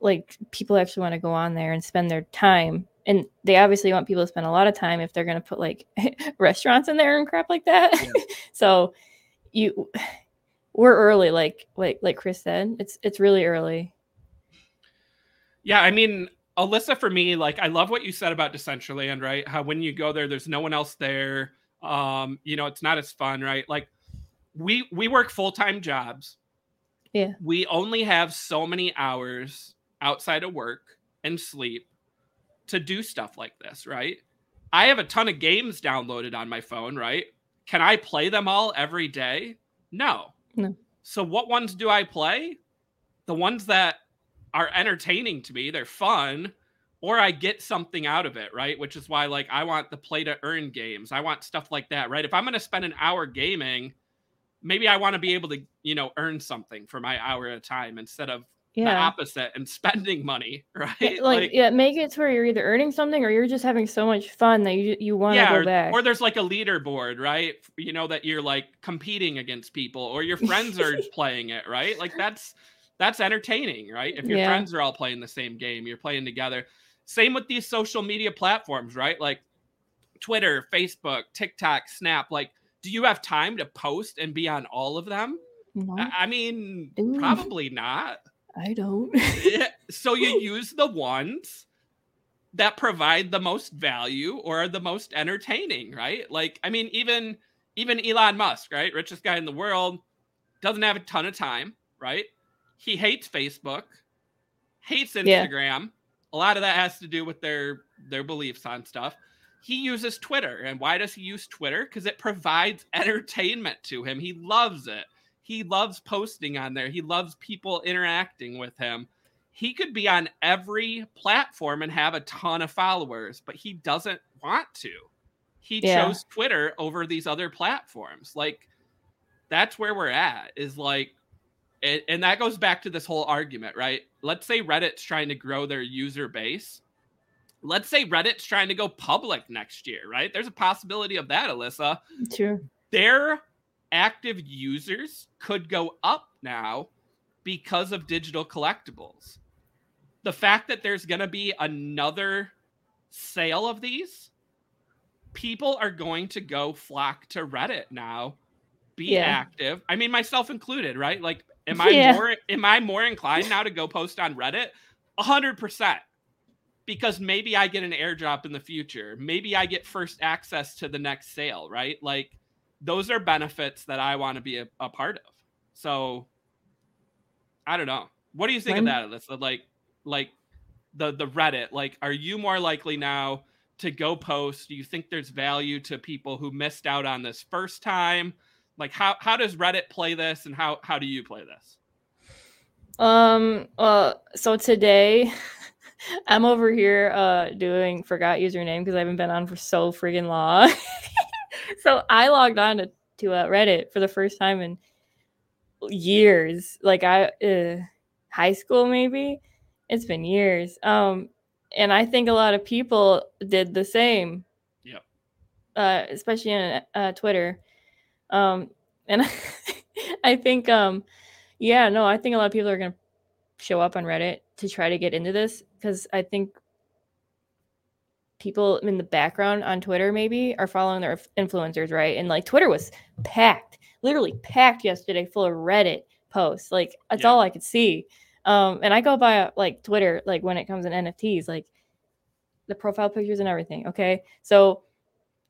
like people actually want to go on there and spend their time. And they obviously want people to spend a lot of time if they're gonna put like restaurants in there and crap like that. Yeah. so you we're early, like like like Chris said. It's it's really early. Yeah, I mean, Alyssa, for me, like, I love what you said about Decentraland, right? How when you go there, there's no one else there. Um, you know, it's not as fun, right? Like, we we work full time jobs. Yeah. We only have so many hours outside of work and sleep to do stuff like this, right? I have a ton of games downloaded on my phone, right? Can I play them all every day? No. No. So what ones do I play? The ones that are entertaining to me, they're fun, or I get something out of it, right? Which is why like I want the play to earn games. I want stuff like that, right? If I'm going to spend an hour gaming, maybe I want to be able to, you know, earn something for my hour at a time instead of the Yeah. opposite and spending money, right? Yeah, like, yeah, make it to where you're either earning something or you're just having so much fun that you you want to yeah, go or, back. or there's like a leaderboard, right? You know that you're like competing against people, or your friends are playing it, right? Like that's that's entertaining, right? If your Yeah. friends are all playing the same game, you're playing together. Same with these social media platforms, right? Like Twitter, Facebook, TikTok, Snap. Like, do you have time to post and be on all of them? No, I I mean, Ooh. probably not. I don't. Yeah, so you use the ones that provide the most value or are the most entertaining, right? Like, I mean, even even Elon Musk, right, richest guy in the world, doesn't have a ton of time, right? He hates Facebook, hates Yeah. Instagram. A lot of that has to do with their their beliefs on stuff. He uses Twitter, and why does he use Twitter? Because it provides entertainment to him. He loves it. He loves posting on there. He loves people interacting with him. He could be on every platform and have a ton of followers, but he doesn't want to. He Yeah. chose Twitter over these other platforms. Like that's where we're at is like and, and that goes back to this whole argument, right? Let's say Reddit's trying to grow their user base. Let's say Reddit's trying to go public next year, right? There's a possibility of that, Alyssa True. their active users could go up now because of digital collectibles. The fact that there's going to be another sale of these, people are going to go flock to Reddit now, be Yeah. active. I mean, myself included, right? Like, am I Yeah. more am I more inclined now to go post on Reddit? Hundred percent. Because maybe I get an airdrop in the future. Maybe I get first access to the next sale, right? Like those are benefits that I want to be a, a part of. So I don't know. What do you think When- of that, Alyssa? Like like the the Reddit, like are you more likely now to go post? Do you think there's value to people who missed out on this first time? Like how how does Reddit play this and how how do you play this? Um. Uh. So today, I'm over here uh doing forgot username because I haven't been on for so friggin' long. so I logged on to to uh, Reddit for the first time in years. Like I uh, high school maybe. It's been years. Um. And I think a lot of people did the same. Yeah. Uh, especially on uh, Twitter. Um. And I think um yeah, no, I think a lot of people are going to show up on Reddit to try to get into this because I think people in the background on Twitter maybe are following their influencers, right? And like Twitter was packed, literally packed yesterday full of Reddit posts. Like that's Yeah. all I could see. Um, and I go by like Twitter, like when it comes in NFTs, like the profile pictures and everything. Okay. So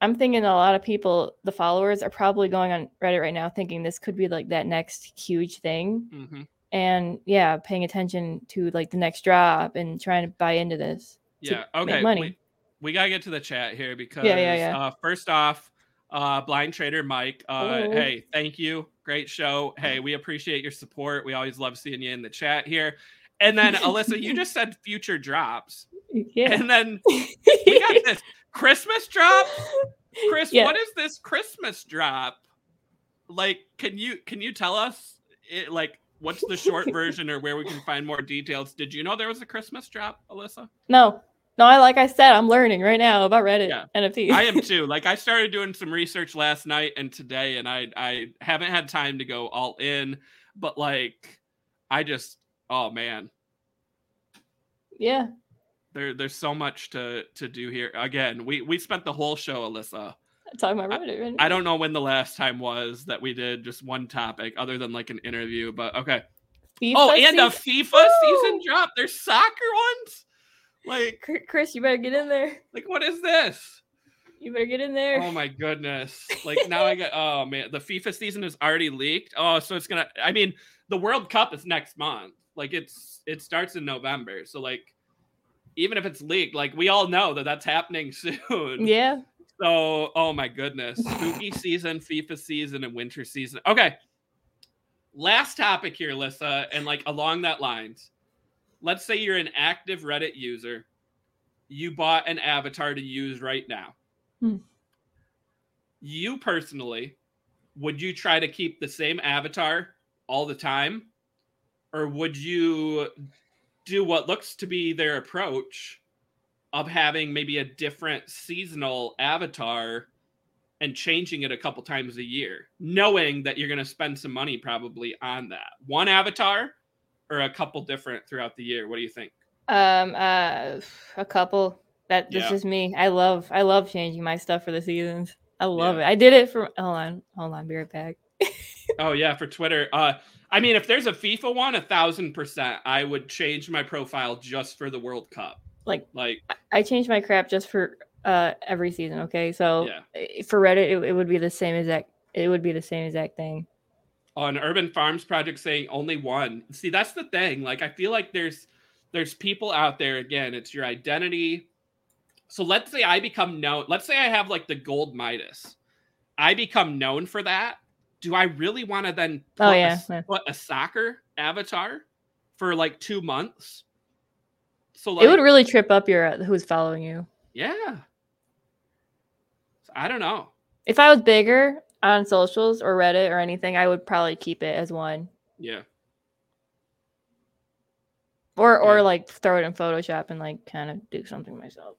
I'm thinking a lot of people, the followers, are probably going on Reddit right now thinking this could be like that next huge thing. Mm-hmm. And yeah, paying attention to like the next drop and trying to buy into this. to Yeah. make Okay. money. We, we gotta get to the chat here because yeah, yeah. Uh, first off, uh, blind trader Mike. Uh, Hello. hey, thank you. Great show. Hey, we appreciate your support. We always love seeing you in the chat here. And then Alyssa, you just said future drops, Yeah. and then we got this Christmas drop. Chris, Yeah. what is this Christmas drop? Like, can you can you tell us it, like what's the short version or where we can find more details? Did you know there was a Christmas drop, Alyssa? No, no. I like I said, I'm learning right now about Reddit Yeah. NFT. I am too. Like I started doing some research last night and today, and I I haven't had time to go all in, but like I just oh man, yeah. there there's so much to to do here. Again, we we spent the whole show, Alyssa. Talking about Reddit. Right I don't know when the last time was that we did just one topic other than like an interview, but okay. FIFA Oh, and a FIFA Woo! season drop. There's soccer ones. Like Chris, you better get in there. like what is this? You better get in there. Oh my goodness. Like now I got oh man, the FIFA season is already leaked. Oh, so it's gonna I mean, the World Cup is next month. Like it's it starts in November. So like even if it's leaked, like we all know that that's happening soon. Yeah. So, oh my goodness. Spooky season, FIFA season, and winter season. Okay. Last topic here, Lissa, and like along that lines. Let's say you're an active Reddit user. You bought an avatar to use right now. Hmm. You personally, would you try to keep the same avatar all the time? Or would you do what looks to be their approach of having maybe a different seasonal avatar and changing it a couple times a year, knowing that you're going to spend some money probably on that one avatar or a couple different throughout the year. What do you think? Um. Uh. A couple. That this Yeah. is me. I love. I love changing my stuff for the seasons. I love Yeah. it. I did it for. Hold on. Hold on. Be right back. Oh yeah, for Twitter. Uh, I mean, if there's a FIFA one, a thousand percent, I would change my profile just for the World Cup. Like Like, I changed my crap just for uh every season. Okay. So Yeah. eh, for Reddit, it, it would be the same exact. It would be the same exact thing. On Urban Farms Project saying only one. See, that's the thing. Like, I feel like there's there's people out there. Again, it's your identity. So let's say I become known. Let's say I have like the gold Midas. I become known for that. Do I really want to then put, Oh, a, yeah, yeah. put a soccer avatar for like two months? So like, it would really trip up your uh, who's following you. yeah. I don't know. If I was bigger on socials or Reddit or anything, I would probably keep it as one. Yeah. Or or Yeah. like throw it in Photoshop and like kind of do something myself.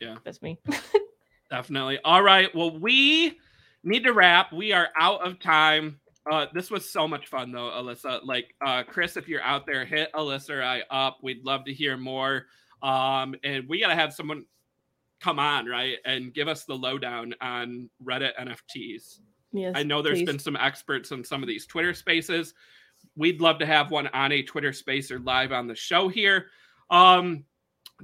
Yeah. That's me. Definitely. All right. Well, we need to wrap. We are out of time. Uh, this was so much fun, though, Alyssa. Like, uh, Chris, if you're out there, hit Alyssa or I up. We'd love to hear more. Um, and we got to have someone come on, right, and give us the lowdown on Reddit NFTs. yes. I know there's please. been some experts on some of these Twitter spaces. We'd love to have one on a Twitter space or live on the show here. Um,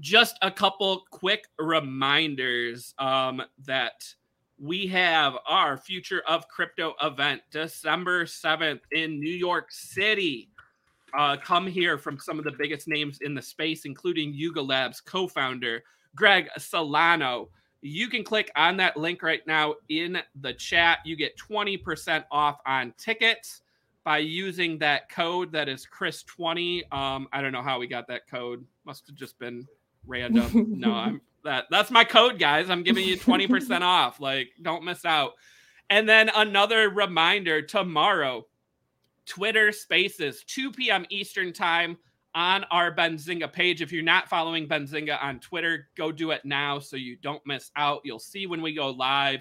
just a couple quick reminders um, that we have our Future of Crypto event December 7th in New York City. Uh, come here from some of the biggest names in the space, including Yuga Labs co founder Greg Solano. You can click on that link right now in the chat. You get 20% off on tickets by using that code that is Chris20. Um, I don't know how we got that code. Must have just been random. no, I'm that that's my code, guys. I'm giving you 20% off. Like, don't miss out. And then another reminder tomorrow, Twitter Spaces, 2 p.m. Eastern Time on our Benzinga page. If you're not following Benzinga on Twitter, go do it now so you don't miss out. You'll see when we go live.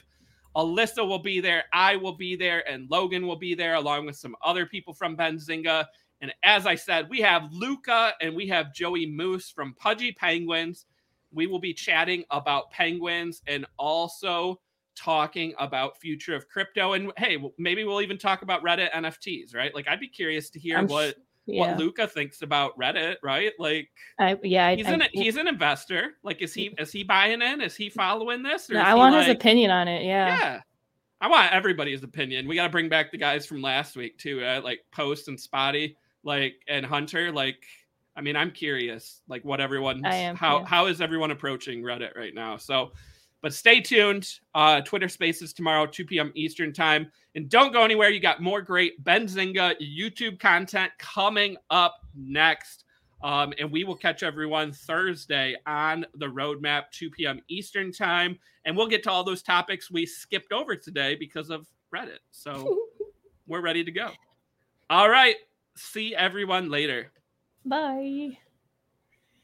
Alyssa will be there, I will be there, and Logan will be there along with some other people from Benzinga. And as I said, we have Luca and we have Joey Mooose from Pudgy Penguins. We will be chatting about penguins and also talking about future of crypto. And hey, maybe we'll even talk about Reddit NFTs, right? Like I'd be curious to hear I'm what Yeah. what Luca thinks about Reddit, right? Like I yeah, I, he's I, an he's an investor. Like, is he is he buying in? Is he following this? no, I want like, his opinion on it. Yeah. Yeah. I want everybody's opinion. We got to bring back the guys from last week too, uh, like Post and Spotty, like and Hunter. Like, I mean, I'm curious, like what everyone, how yeah. how is everyone approaching Reddit right now? So, but stay tuned. Uh, Twitter Spaces tomorrow, 2 p.m. Eastern time, and don't go anywhere. You got more great Benzinga YouTube content coming up next. Um, and we will catch everyone Thursday on the roadmap, 2 p.m. Eastern time. And we'll get to all those topics we skipped over today because of Reddit. So we're ready to go. All right. See everyone later. Bye.